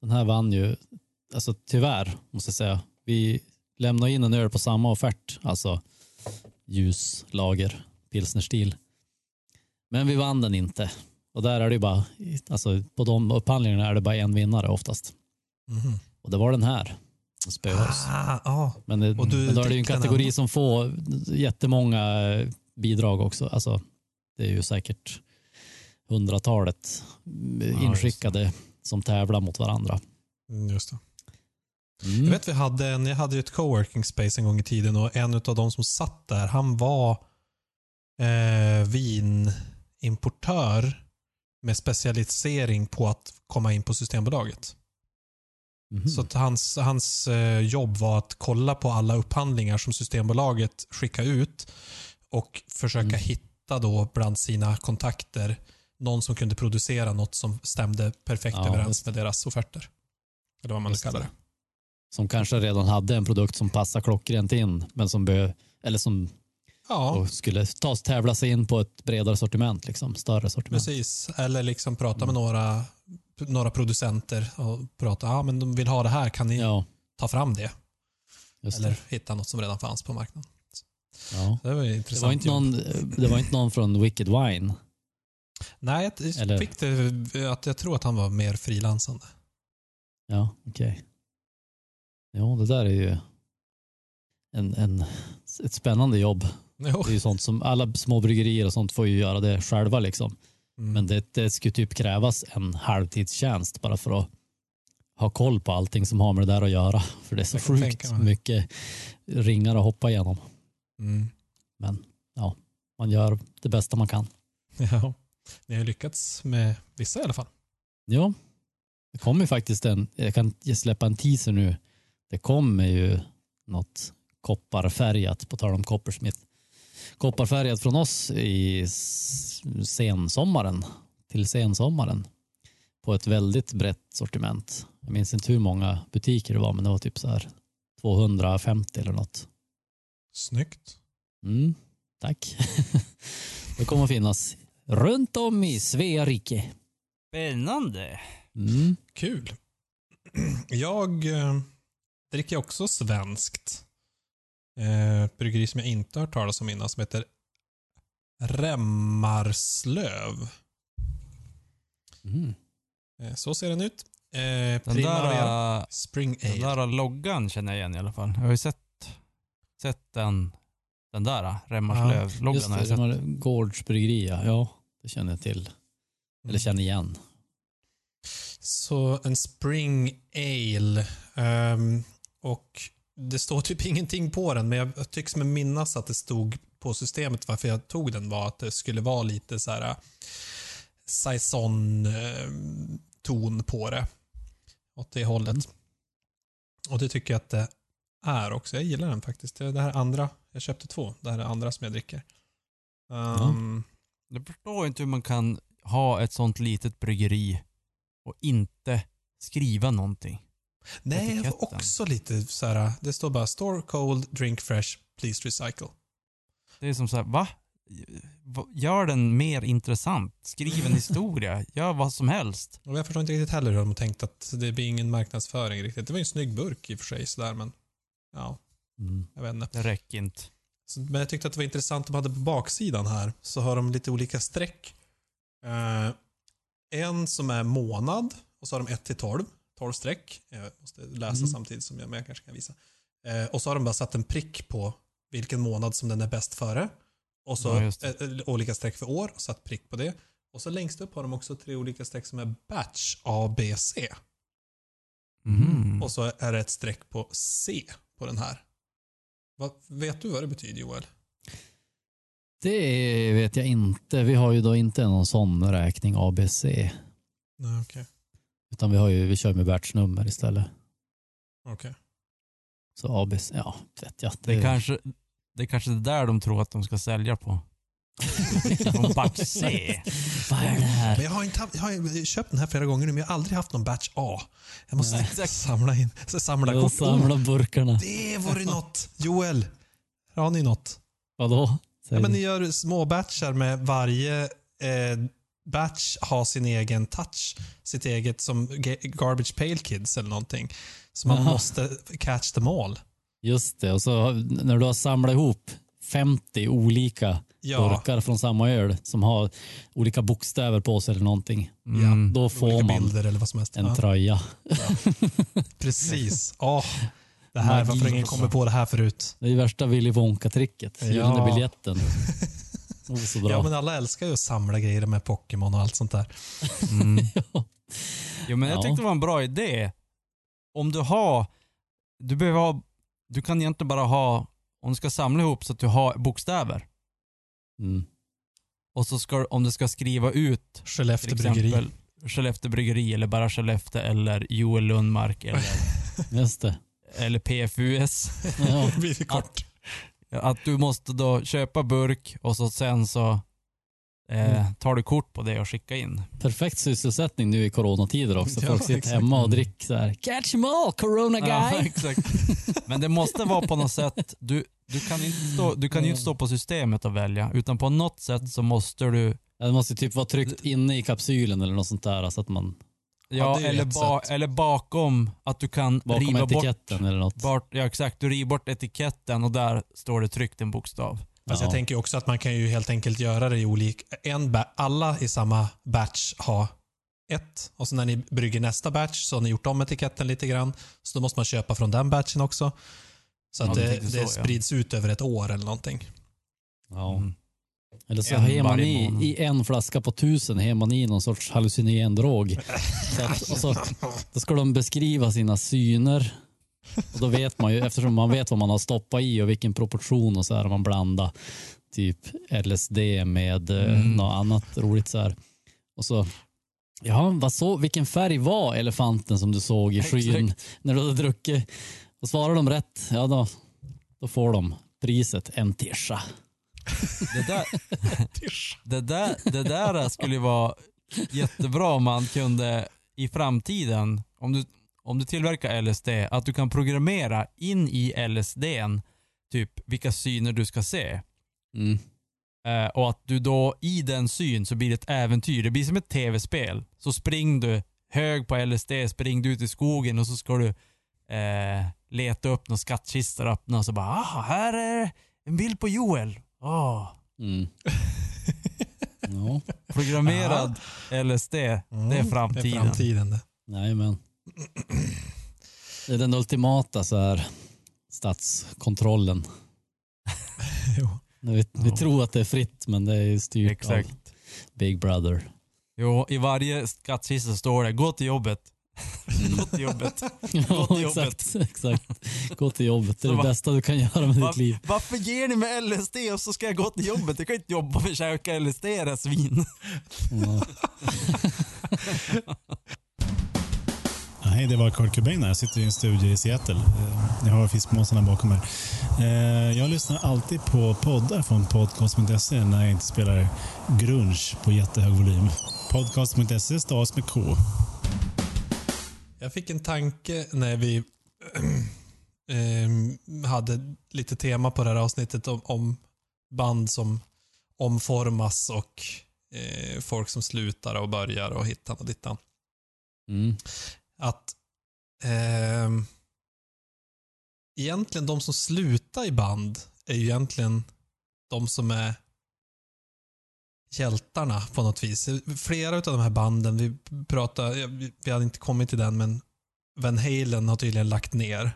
Den här vann ju, alltså tyvärr måste jag säga. Vi lämnade in en öl på samma offert, alltså ljus, lager, pilsnerstil. Men vi vann den inte. Och där är det ju bara, alltså på de upphandlingarna är det bara en vinnare oftast. Mhm. Och det var den här oss. Ah, ja. Men, det, men då är det ju en den kategori som får jättemånga bidrag också. Alltså, det är ju säkert hundratalet eh, Ja, inskickade som tävlar mot varandra. Mm, just det. Mm. Jag vet vi hade en, jag hade ju ett coworking space en gång i tiden och en av de som satt där, han var eh, vinimportör med specialisering på att komma in på Systembolaget. Mhm. Så att hans, hans eh, jobb var att kolla på alla upphandlingar som Systembolaget skickade ut och försöka Mm. hitta då bland sina kontakter någon som kunde producera något som stämde perfekt Ja, överens just med deras offerter. Eller vad man Just kallar det. Som kanske redan hade en produkt som passar klockrent in, men som, be, eller som Ja, skulle tas tävla sig in på ett bredare sortiment, liksom, större sortiment. precis. Eller liksom prata Mm. med några, några producenter och prata, ja men de vill ha det här, kan ni Ja, ta fram det? just Eller det. hitta något som redan fanns på marknaden. Ja. Det var Det, var inte någon, det var inte någon från Wicked Wine. Nej, jag Eller- fick det att jag tror att han var mer frilansande. Ja, okej. Ja, det där är ju en, en, ett spännande jobb. Jo. Det är ju sånt som alla små bryggerier och sånt får ju göra det själva liksom. Mm. Men det, det skulle typ krävas en halvtidstjänst bara för att ha koll på allting som har med det där att göra. För det är så Jag sjukt mycket ringar att hoppa igenom. Mm. Men ja, man gör det bästa man kan. Ja. Ni har lyckats med vissa i alla fall. Ja, det kommer faktiskt en, jag kan släppa en teaser nu. Det kommer ju något kopparfärgat, på tal om Coppersmith. Kopparfärgat från oss i sensommaren, till sensommaren. På ett väldigt brett sortiment. Jag minns inte hur många butiker det var, men det var typ så här 250 eller något. Snyggt. Mm, tack. <laughs> det kommer att finnas runt om i Svea rike. Spännande. Mm. Kul. <clears throat> Jag eh, dricker också svenskt. Eh, bryggeri som jag inte har hört talas om innan som heter Remmarslöv. Mm. Eh, så ser den ut. Eh, Den där, Spring den där loggan känner jag igen i alla fall. Jag har ju sett, sett den, den där Remmarslöv-loggan. Just har jag det, sett. de har Gårdsbryggeri, ja. Det känner jag till. Eller känner igen. Så en Spring Ale. ehm, och det står typ <laughs> ingenting på den, men jag tycks med minnas att det stod på systemet varför jag tog den var att det skulle vara lite så här saison-ton på det. Åt det hållet. Mm. Och det tycker jag att det är också. Jag gillar den faktiskt. Det här andra, jag köpte två. Det här är andra som jag dricker. Um, Jag förstår inte hur man kan ha ett sånt litet bryggeri och inte skriva någonting. Nej, jag var också lite så här. Det står bara store cold, drink fresh, please recycle. Det är som så här? Va- Gör den mer intressant. Skriv en <laughs> historia. Gör vad som helst. Och jag förstår inte riktigt heller hur de har tänkt att det blir ingen marknadsföring riktigt. Det var ju en snygg burk i och för sig sådär, men ja, Mm. jag vet inte. Det räcker inte. Men jag tyckte att det var intressant, de hade på baksidan här, så har de lite olika streck. Eh, en som är månad och så har de 1 till 12. 12 streck. Jag måste läsa Mm. samtidigt som jag, men jag kanske kan visa. Eh, och så har de bara satt en prick på vilken månad som den är bäst före. Och så Ja, eh, eh, olika streck för år och satt prick på det. Och så längst upp har de också tre olika streck som är batch A, B, C. Mhm. Och så är det ett streck på C på den här. Vad, vet du vad det betyder Joel? Det vet jag inte. Vi har ju då inte någon sån räkning ABC. Nej, okej. Utan vi, har ju, vi kör med batchnummer istället. Okej. Så ABC, ja, vet jag. Det är kanske det är kanske det där de tror att de ska sälja på. <laughs> Från batch C. Vad är det här? Men jag har, inte haft, jag har köpt den här flera gånger nu, men jag har aldrig haft någon batch A. Jag måste Nej. Samla in, samla Jag kort. samlar burkarna. Det vore något. Joel, har ni något? Vadå? Ja, men ni gör små batchar med varje eh, batch har sin egen touch. Sitt eget som Ga- Garbage Pail Kids eller någonting. Så man Jaha. måste catch them all. Just det, och så när du har samlat ihop 50 olika Ja, burkar från samma öl som har olika bokstäver på sig eller någonting. Mm. Då får olika man bilder eller vad som helst. en ja, tröja. precis. <laughs> Åh, det här, Magi. varför ingen kommit på det här förut? Det är värsta Willy Wonka-tricket. Ja. Gyllene biljetten. Oh, så bra. Ja, men alla älskar ju att samla grejer med Pokémon och allt sånt där. Mm. <laughs> Jo, men jag Ja. tyckte det var en bra idé. Om du har, du behöver ha, du kan egentligen bara ha, om du ska samla ihop så att du har bokstäver. Mm. Och så ska, om du ska skriva ut till Skellefteå bryggeri. Skellefteå bryggeri eller bara Skellefteå eller Joel Lundmark eller, <laughs> Just det. eller PFUS. Ja. <laughs> Det blir kort. Att du måste då köpa burk och så sen så Mm. tar du kort på det och skickar in. Perfekt sysselsättning nu i coronatider också. Ja, Folk sitter exakt. hemma och dricker så här. Catch 'em all, corona Ja, guy. <laughs> exakt. Men det måste vara på något sätt, du, du kan, inte stå, du kan ju inte stå på systemet och välja, utan på något sätt så måste du, Det måste typ vara tryckt inne i kapsylen eller något sånt där. Så att man Ja, ja, eller, ba, eller bakom, att du kan bakom riva bort, etiketten eller något. bort, ja exakt, du river bort etiketten och där står det tryckt en bokstav. Fast Ja. jag tänker också att man kan ju helt enkelt göra det i olika... En alla i samma batch har ett. Och så när ni brygger nästa batch så har ni gjort om etiketten lite grann. Så då måste man köpa från den batchen också. Så Ja, att det, det så, ja. sprids ut över ett år eller någonting. Ja. Mm. Eller så har man i, månad. i en flaska på tusen har man i någon sorts hallucinogen drog. <laughs> Så att, och så, då ska de beskriva sina syner. Och då vet man ju, eftersom man vet vad man har stoppat i och vilken proportion och så här man blandar typ LSD med eh, Mm. något annat roligt så här. Och så, ja, vad så, vilken färg var elefanten som du såg i <laughs> skyn när du hade druckit? Och svarar de rätt, ja då, då får de priset en tischa. Det där, <laughs> det, där, det där skulle vara jättebra om man kunde i framtiden, om du, om du tillverkar LSD, att du kan programmera in i LSDn typ vilka syner du ska se. Mm. Eh, och att du då i den syn så blir det ett äventyr. Det blir som ett tv-spel. Så spring du hög på LSD, spring du ut i skogen och så ska du eh, leta upp någon skattkista och öppna och så bara ah, här är en bild på Joel. Ah, Mm. <laughs> ja, programmerad LSD, det är Mm, Det är framtiden. framtiden det. nej men. Det är den ultimata så här statskontrollen. <laughs> Vi, vi Ja. tror att det är fritt men det är styrt Exakt. av Big Brother. Jo, i varje skattkista står det gå till jobbet. <laughs> gå till jobbet. <laughs> Ja, till jobbet. exakt, exakt. Gå till jobbet. Det är det bästa du kan göra med ditt liv. varför ger ni mig LSD och så ska jag gå till jobbet? Jag kan inte jobba och käka LSD era svin. Ja. Hej, det var Kurt Cobain här. Jag sitter i en studio i Seattle. Eh, Ni har fiskmåsarna bakom er. Eh, Jag lyssnar alltid på poddar från podcast.se när jag inte spelar grunge på jättehög volym. Podcast.se stavas med K. Jag fick en tanke när vi <clears throat> ehm, hade lite tema på det här avsnittet om, om band som omformas och eh, folk som slutar och börjar och hittan och dittan. Mm. Att ehm, egentligen de som slutar i band är ju egentligen de som är hjältarna på något vis. Flera av de här banden, vi pratar, vi- hade inte kommit till den, men Van Halen har tydligen lagt ner.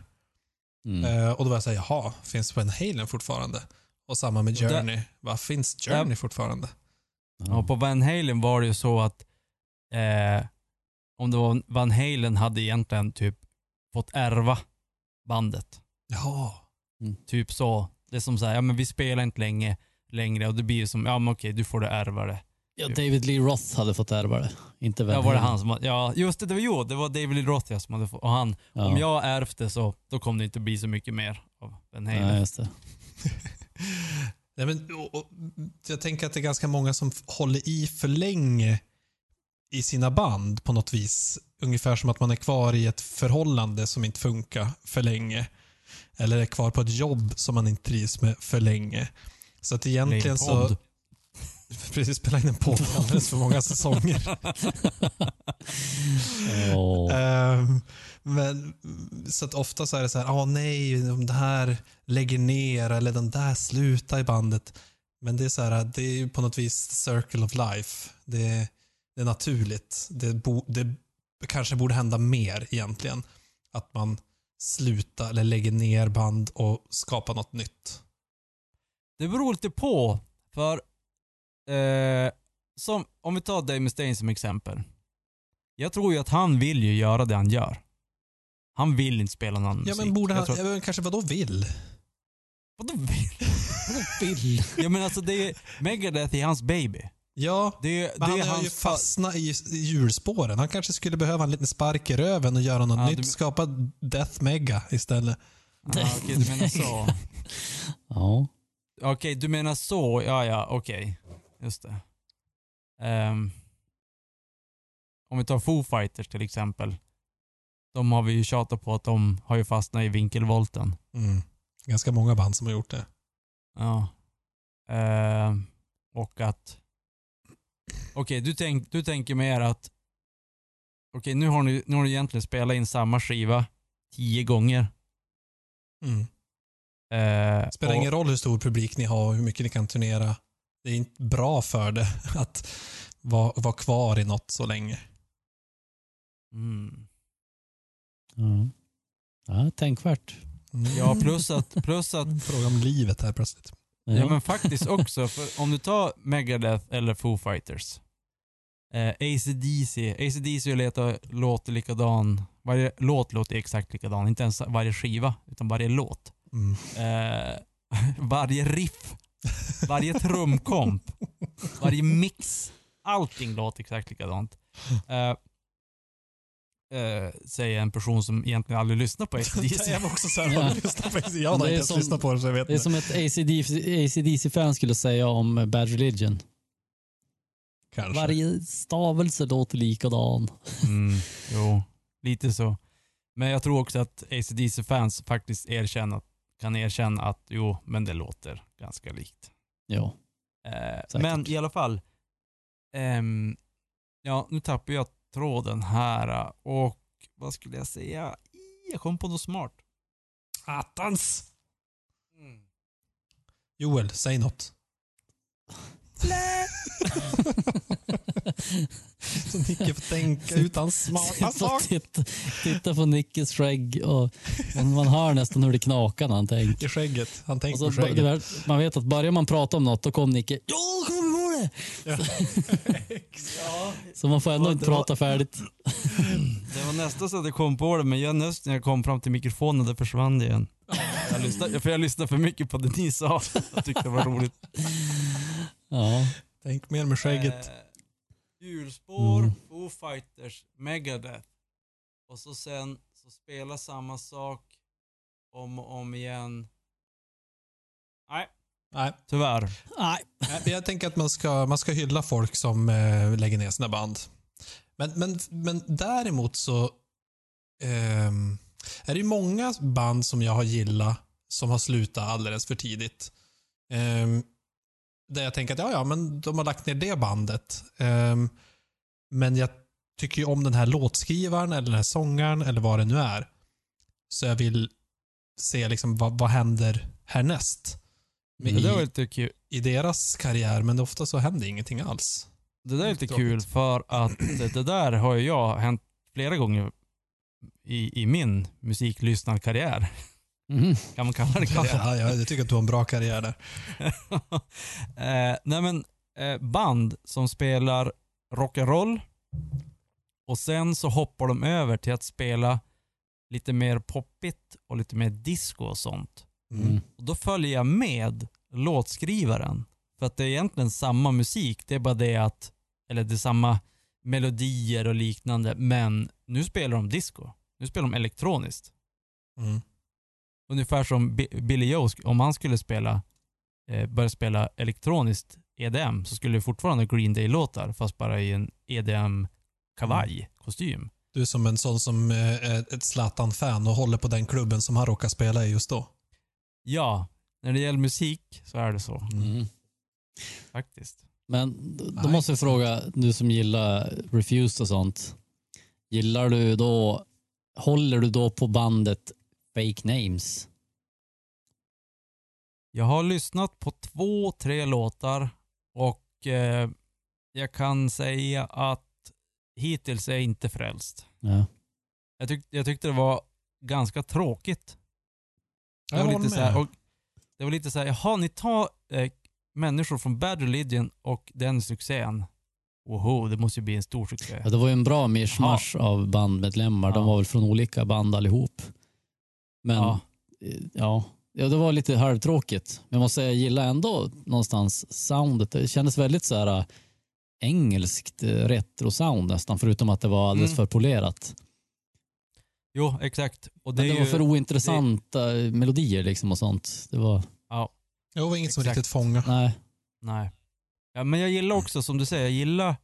Mm. Eh, och då var jag såhär, jaha, finns Van Halen fortfarande? Och samma med Journey. Vad finns Journey fortfarande? Ja. På Van Halen var det ju så att eh, om det var Van Halen hade egentligen typ fått ärva bandet. Ja. Typ så. Det är som så här, ja men vi spelar inte länge, längre och det blir ju som, ja men okej, du får det ärva det. Ja, David Lee Roth hade fått ärva det. Inte Van Ja, var det han som ja just det, det var, jo, det var David Lee Roth ja, som hade fått, och han, Ja. om jag ärvde så, då kommer det inte bli så mycket mer av Van Halen. Ja, just det. <laughs> Nej, men, och, och, jag tänker att det är ganska många som håller i för länge i sina band på något vis. Ungefär som att man är kvar i ett förhållande som inte funkar för länge. Eller är kvar på ett jobb som man inte trivs med för länge. Så att Det egentligen så... podd. <laughs> Precis, spela in en podd <laughs> alldeles för många säsonger. Ehm, men, så att ofta så är det så här, ah, nej, de där lägger ner eller den där slutar i bandet. Men det är så här, det är på något vis circle of life. Det, det är naturligt. Det, bo, det kanske borde hända mer egentligen. Att man slutar eller lägger ner band och skapar något nytt. Det beror lite på, för eh, som, om vi tar Dave Mustaine som exempel. Jag tror ju att han vill ju göra det han gör. Han vill inte spela någon annan Ja, musik. men borde han, ja, men kanske vad då vill? Vadå vill? <laughs> Bill. Ja men alltså det är, Megadeth är hans baby. Ja, Det, det han har ju fastnat i i hjulspåren. Han kanske skulle behöva en liten spark i röven och göra något Ja, nytt. du- Skapa Death Mega istället. Ah, <laughs> Okej, du menar så. Ja. Okej, du menar så. Ja, ja, okej. Just det. Ehm, om vi tar Foo Fighters till exempel. De har vi ju tjatat på att de har ju fastnat i vinkelvolten. Mm. Ganska många band som har gjort det. Ja. Ehm, och att... Okej, du, tänk, du tänker mer att... Okej, nu, har ni, nu har ni egentligen spelat in samma skiva tio gånger. Mm. Eh, Spelar och- ingen roll hur stor publik ni har och hur mycket ni kan turnera. Det är inte bra för det <laughs> att vara, vara kvar i något så länge. Mm. Ja. ja, tänkvärt. Mm. Ja, plus att, plus att En <laughs> fråga om livet här plötsligt. Ja. men faktiskt också, för om du tar Megadeth eller Foo Fighters. Eh, ACDC, ACDC låter, låter likadan, varje låt låter exakt likadan, inte ens varje skiva, utan varje låt. Mm. Eh, <laughs> varje riff, varje trumkomp, varje mix, allting låter exakt likadant. Eh, eh, säger en person som egentligen aldrig lyssnar på ACDC. <laughs> Jag var också så här, Ja. lyssnat på Jag har inte ens som- lyssnat på det så jag vet Det är inte. som ett ACDC ACDC-fan skulle säga om Bad Religion. Kanske. Varje stavelse låter likadan. Mm, <laughs> jo, lite så. Men jag tror också att ACDC-fans faktiskt erkänner, kan erkänna att jo, men det låter ganska likt. Ja. Eh, men i alla fall, ehm, ja, nu tappar jag tråden här och vad skulle jag säga? Jag kom på något smart. Attans! Mm. Joel, säg något. <laughs> <laughs> Så Nicke får tänka ut hans smarta Sitta och sak. titta, titta på Nickes skägg och man, man hör nästan hur det knakar när han tänker. I skägget. Han tänker så, på det skägget. där, man vet att börjar man prata om något då kommer Nicke Ja, kommer på det! <laughs> Så man får ändå Ja, inte var- prata färdigt. <laughs> Det var nästan så att jag kom på det, men jag nästan när jag kom fram till mikrofonen, det försvann det igen. Jag lyssnade, för jag lyssnade för mycket på det ni sa. Jag tyckte det var roligt. Ja, Tänk mer med skägget. Eh, hjulspår, Mm. Foo Fighters, Megadeth. Och så sen så spela samma sak om och om igen. Nej, Nej. tyvärr. nej. Nej, Jag tänker att man ska, man ska hylla folk som eh, lägger ner sina band. Men, men, men däremot så ehm, är det ju många band som jag har gillat som har slutat alldeles för tidigt. Ehm, där jag tänker att ja, ja, men de har lagt ner det bandet. Ehm, men jag tycker ju om den här låtskrivaren eller den här sångaren eller vad det nu är. Så jag vill se liksom vad, vad händer härnäst. Det där var lite kul. i deras karriär, men ofta så händer ingenting alls. Det där är lite kul för att <clears throat> det där har ju jag hänt flera gånger i, i min musiklyssnarkarriär. Mhm. Kan man kalla det karriär? Ja, ja, jag tycker att du har en bra karriär där. <laughs> eh, nej men, eh, band som spelar rock'n'roll och sen så hoppar de över till att spela lite mer poppigt och lite mer disco och sånt. Mm. Och då följer jag med låtskrivaren. För att det är egentligen samma musik, det är bara det att, eller det är samma melodier och liknande, men nu spelar de disco. Nu spelar de elektroniskt. Mm. Ungefär som Bi- Billy Joe, om han skulle spela, eh, börja spela elektroniskt EDM så skulle det fortfarande Green Day-låtar fast bara i en EDM-kavaj, kostym. Du är som en sån som eh, är ett Zlatan-fan och håller på den klubben som han råkar spela i just då. Ja, när det gäller musik så är det så Mm. faktiskt. Men då, Nej, måste jag fråga, du som gillar Refused och sånt. Gillar du då, håller du då på bandet Fake Names? Jag har lyssnat på två, tre låtar och eh, jag kan säga att hittills är jag inte frälst. Ja. Jag, tyck, jag tyckte det var ganska tråkigt. Det Jag var, lite så här, och det var lite så här, jaha, ni tar eh, människor från Bad Religion och den succén. Oho, det måste ju bli en stor succé. Ja, det var ju en bra mischmasch av bandmedlemmar. De Ja. var väl från olika band allihop. Men Ja. eh, ja, ja det var lite halvtråkigt. Men jag måste säga, jag gillar ändå någonstans soundet. Det kändes väldigt så här äh, engelskt eh, retro-sound nästan, förutom att det var alldeles Mm. för polerat. Jo, exakt. Och det, Men det var ju, för ointressanta melodier liksom och sånt. Det var, Det var inget som Exakt. riktigt fångade. nej. Nej. Ja, men jag gillar också, som du säger, jag gillar,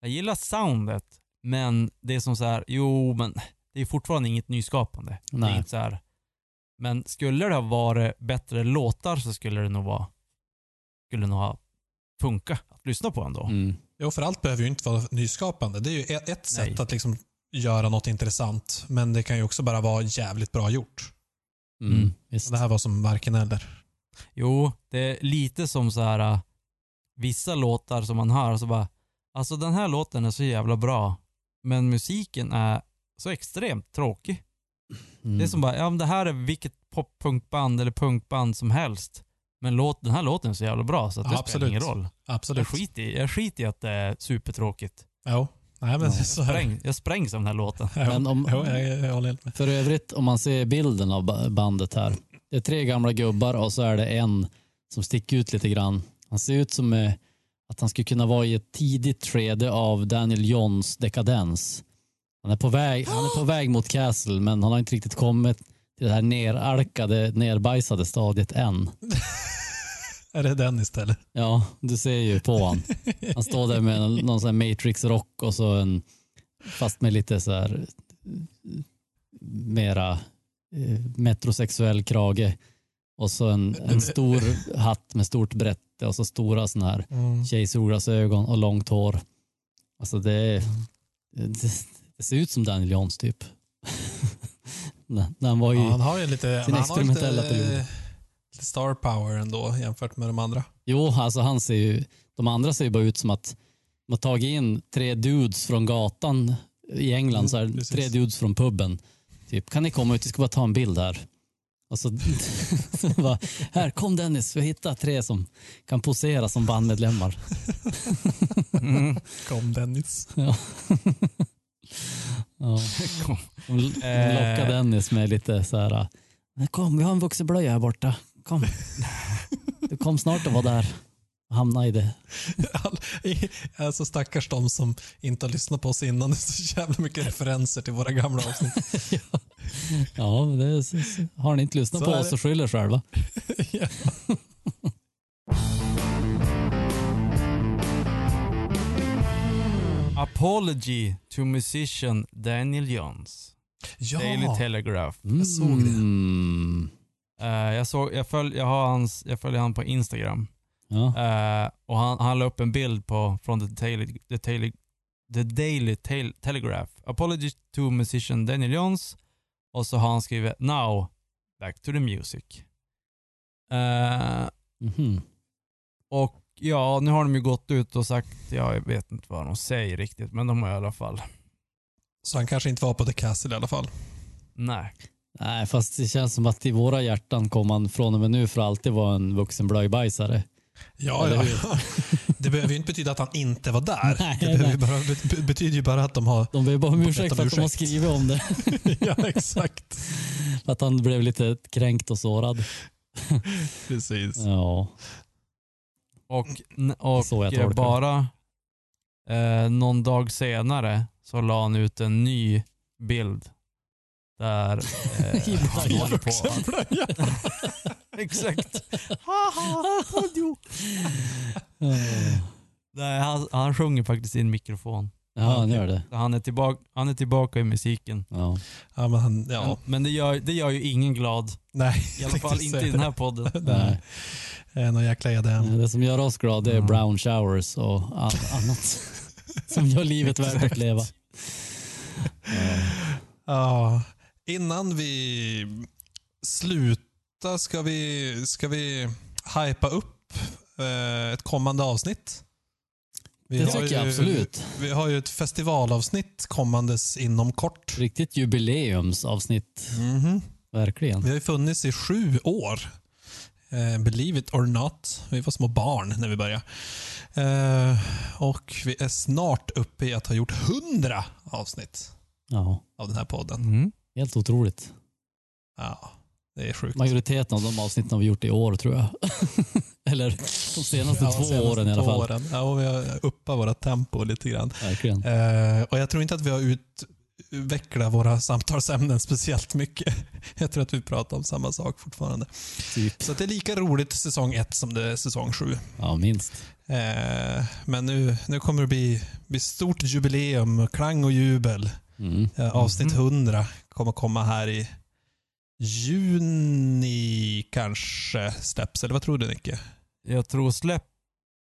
jag gillar soundet. Men det är som så här, jo men det är fortfarande inget nyskapande. Det är Nej. inte så här. Men skulle det ha varit bättre låtar så skulle det nog vara, skulle det nog ha funka att lyssna på ändå. Mm. Jo, för allt behöver ju inte vara nyskapande. Det är ju ett, ett sätt Nej. att liksom göra något intressant, men det kan ju också bara vara jävligt bra gjort. Mm. Mm. Visst. Det här var som varken eller. Jo, det är lite som så här äh, vissa låtar som man hör så bara, alltså den här låten är så jävla bra, men musiken är så extremt tråkig. Mm. Det är som bara, ja men det här är vilket pop-punkband eller punkband som helst. Men låt, den här låten är så jävla bra så att det absolut. spelar ingen roll. Absolut. Jag skiter, i, jag skiter i att det är supertråkigt. Jo. Nej, men Ja. så Jag, spräng, jag sprängs av den här låten. Jo, Men om- jo, jag, jag håller helt med. För övrigt, om man ser bilden av ba- bandet här. Det är tre gamla gubbar och så är det en som sticker ut lite grann. Han ser ut som eh, att han skulle kunna vara i ett tidigt skede av Daniel Johns dekadens. Han är på väg, han är på väg mot Castle, men han har inte riktigt kommit till det här neralkade, nerbajsade stadiet än. <laughs> Är det den istället? Ja, du ser ju på han. Han står där med någon, sån här Matrix-rock och så en, fast med lite så här mera eh, metrosexuell krage och så en, en stor hatt med stort brätte och så stora såna här Mm. tjejsolglasögon och långt hår. Alltså det, är- det, det ser ut som Daniel Johns typ. <laughs> när, han var i, Ja, han har ju lite, sin experimentella lite, period. eh, lite star power ändå jämfört med de andra. Jo, alltså han ser ju, de andra ser ju bara ut som att har tagit in tre dudes från gatan i England, så här, Mm, precis. tre dudes från puben. Typ, kan ni komma ut, vi ska bara ta en bild här. Och så, så <laughs> bara, här, kom Dennis, vi har hittat tre som kan posera som bandmedlemmar. Mm. <laughs> Kom Dennis. Ja. Ja. <laughs> De lockar Eh. Dennis med lite så här, kom vi har en vuxenblöja här borta, kom. <laughs> Du kom snart att vara där och hamna i det. Alltså stackars de som inte har lyssnat på oss innan. Det är så jävla mycket referenser till våra gamla avsnitt. <laughs> Ja, men det så- så- har ni inte lyssnat Så på oss så skyll er själva. Apology to musician Daniel Johns. Daily ja. Telegraph. Jag såg det. Mm. Eh, jag, såg, jag, följ, jag, har hans, jag följer han på Instagram. Ja. Eh, och han, han la upp en bild på, från the Daily, the Daily, the Daily Tel- Telegraph. Apology to musician Daniel Johns. Och så har han skrivit Now, back to the music. Eh, Mhm. och ja, nu har de ju gått ut och sagt, ja, jag vet inte vad de säger riktigt, men de har i alla fall, Så han kanske inte var på The Castle i alla fall. nej. Nej, fast det känns som att i våra hjärtan kommer han från och med nu för alltid vara en vuxen blöjbajsare. Ja, Eller ja. <laughs> Det behöver ju inte betyda att han inte var där. <laughs> Nej, det behöver nej. bara, be- betyder ju bara att de har... De ber bara om ursäkt för att de har skrivit om det. <laughs> ja, exakt. Att han blev lite kränkt och sårad. Precis. Ja, Och, och Så jag det. bara eh, någon dag senare så la han ut en ny bild där eh, <laughs> han håller på att... <laughs> Exakt. <laughs> Eh, Nej, han, han sjunger faktiskt i en mikrofon. Ja han gör det. Så Han är, tillbaka, han är tillbaka i musiken. Ja. Ja, men han, ja. Men, men det, gör, det gör ju ingen glad. Nej, I alla fall inte i den här podden. <laughs> Nej. här. Någon jäkla Edén. Det som gör oss glada det är Ja. brown showers och an- <laughs> annat som gör livet värt att leva. Ja. Ja. Innan vi slutar ska vi, ska vi hypa upp eh, ett kommande avsnitt. Vi Det tycker jag ju- absolut. Vi har ju ett festivalavsnitt kommandes inom kort. Riktigt jubileumsavsnitt, Mhm. verkligen. Vi har ju funnits i sju år. Eh, believe it or not. Vi var små barn när vi började. Eh, och vi är snart uppe i att ha gjort hundra avsnitt Ja, av den här podden. Mm. helt otroligt. Ja, det är sjukt. Majoriteten av de avsnitten har vi gjort i år tror jag. <laughs> Eller de senaste Ja, två senaste åren i alla fall. Åren. Ja, och vi har uppat våra tempo lite grann. Verkligen. Eh, och jag tror inte att vi har utvecklat våra samtalsämnen speciellt mycket. <laughs> Jag tror att vi pratar om samma sak fortfarande. Typ. Så att det är lika roligt säsong ett som det är säsong sju. Ja, minst. Eh, men nu, nu kommer det bli, bli stort jubileum, klang och jubel. Mm. Eh, avsnitt Mhm. 100 kommer komma här i juni kanske släpps. Eller vad tror du Nicke? Jag tror släpp...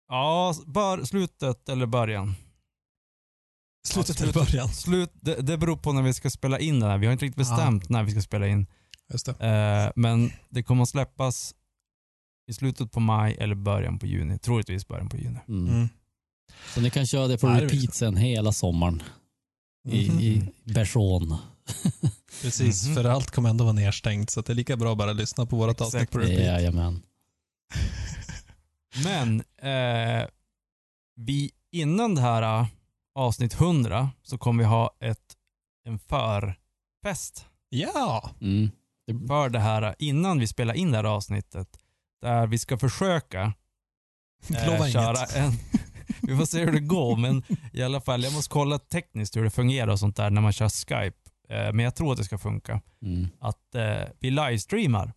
Ja, bör, slutet eller början. Slutet Ja, eller början? Slut, det, det beror på när vi ska spela in det här. Vi har inte riktigt bestämt när vi ska spela in. Just det. Eh, men det kommer att släppas i slutet på maj eller början på juni. Troligtvis början på juni. Mm. Mm. Så ni kan köra det på Ja, repeat sen hela sommaren i, Mhm. i version. <laughs> Precis, Mhm. för allt kommer ändå vara nedstängt så att det är lika bra att bara lyssna på vårt avsnitt på repeat. Jajamän. <laughs> Men eh, vi, innan det här eh, avsnitt 100 så kommer vi ha ett, en förfest Ja! Mm. För det här eh, innan vi spelar in det här avsnittet. Där vi ska försöka eh, köra en... <laughs> vi får se hur det går, men i alla fall, jag måste kolla tekniskt hur det fungerar och sånt där när man kör Skype. Eh, men jag tror att det ska funka. mm. Att eh, vi livestreamar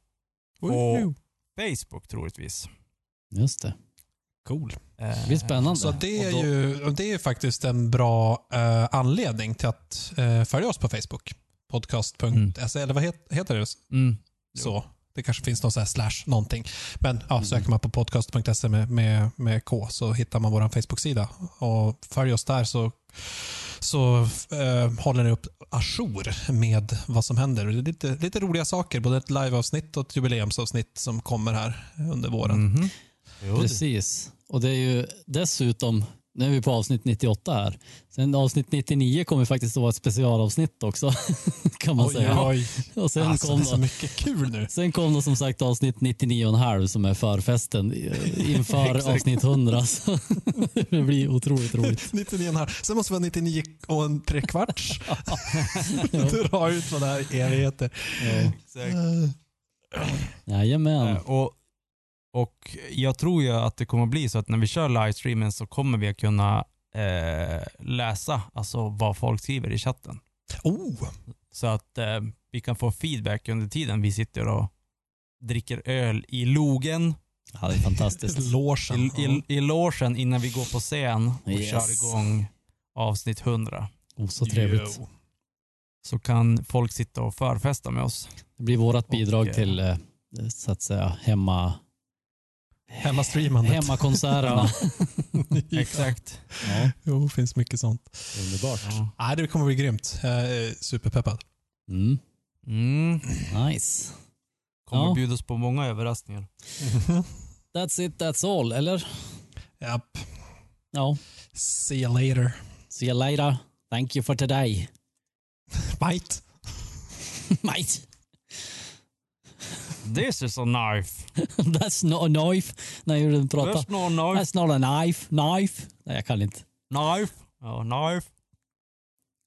på Woho! Facebook troligtvis. Just det. Cool. Eh, Det blir spännande. Så det är då- ju det är faktiskt en bra eh, anledning till att eh, följa oss på Facebook. Podcast.se, eller vad het, heter det? Mm. Så. Det kanske finns någon sån här slash någonting. Men ja, Mm. söker man på podcast.se med, med, med K så hittar man vår Facebook-sida. Och följ oss där så, så eh, håller ni upp ajour med vad som händer. Det är lite, lite roliga saker, både ett liveavsnitt och ett jubileumsavsnitt som kommer här under våren. Jo, det- Precis. Och det är ju dessutom, nu är vi på avsnitt 98 här. Sen avsnitt 99 kommer faktiskt att vara ett specialavsnitt också. <laughs> kan man Oj, säga. oj, Och sen, Alltså, kom det är så då, mycket kul nu. sen kom då som sagt avsnitt 99,5 som är förfesten inför <laughs> avsnitt 100. <laughs> Så det blir otroligt roligt. 99 här. Sen måste vi ha 99 och en trekvarts. Dra ut vad det här är evigheter. Ja. Exakt. Jajamän. Eh, och, och jag tror ju att det kommer bli så att när vi kör livestreamen så kommer vi att kunna eh, läsa alltså vad folk skriver i chatten. Oh, Så att eh, vi kan få feedback under tiden vi sitter och dricker öl i logen, Ja, det är fantastiskt. logen. i, i, i logen innan vi går på scen och Yes. kör igång avsnitt 100. Oh, så trevligt. Jo. Så kan folk sitta och förfesta med oss. Det blir vårt bidrag eh, till eh, så att säga hemma Hemmastreamandet. hemmakonserterna. <laughs> Exakt. ja, Jo, det finns mycket sånt. underbart. Ja. Nej, det kommer bli grymt. Jag är superpeppad. Mm, Mm. nice. Kommer Ja. bjudas på många överraskningar. <laughs> That's it, that's all. Eller? Japp. Ja. See you later. See you later. Thank you for today. <laughs> Bite. Mate. This is a knife. <laughs> That's not a knife. Jag gjorde den prata. That's no knife. That's not a knife. Knife. Nej, jag kan inte. Knife. Ja, knife.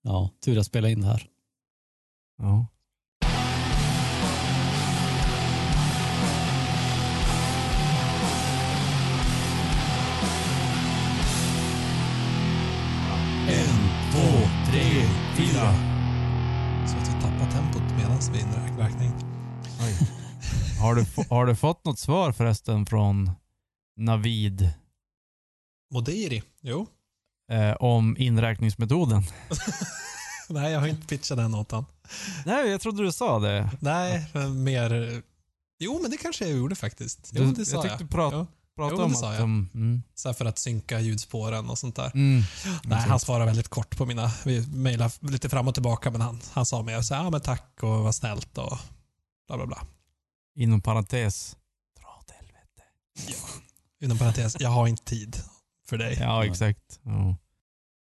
Ja, tur jag spelade in det här. Ja. En, två, tre, fyra. Så att vi tappar tempot medan vi inräknar räkning. Har, du har du fått något svar förresten från Navid Modiri? Jo. eh, om inräkningsmetoden? <laughs> Nej, jag har inte pitchat den åt han. Nej, jag trodde du sa det. Nej, mer... Jo, men det kanske jag gjorde faktiskt. Jo, det sa jag tyckte du prat- Jo, Prata Jo, det om sa att jag. de... Mm. så för att synka ljudspåren och sånt där. Mm. Nej, han svarade väldigt kort på mina... Vi mejlade lite fram och tillbaka, men han, han sa mer så här, ja men tack och vad snällt och bla bla bla. Inom parentes. Dra åt helvete. Inom parentes, jag har inte tid för dig. Ja, exakt. Ja.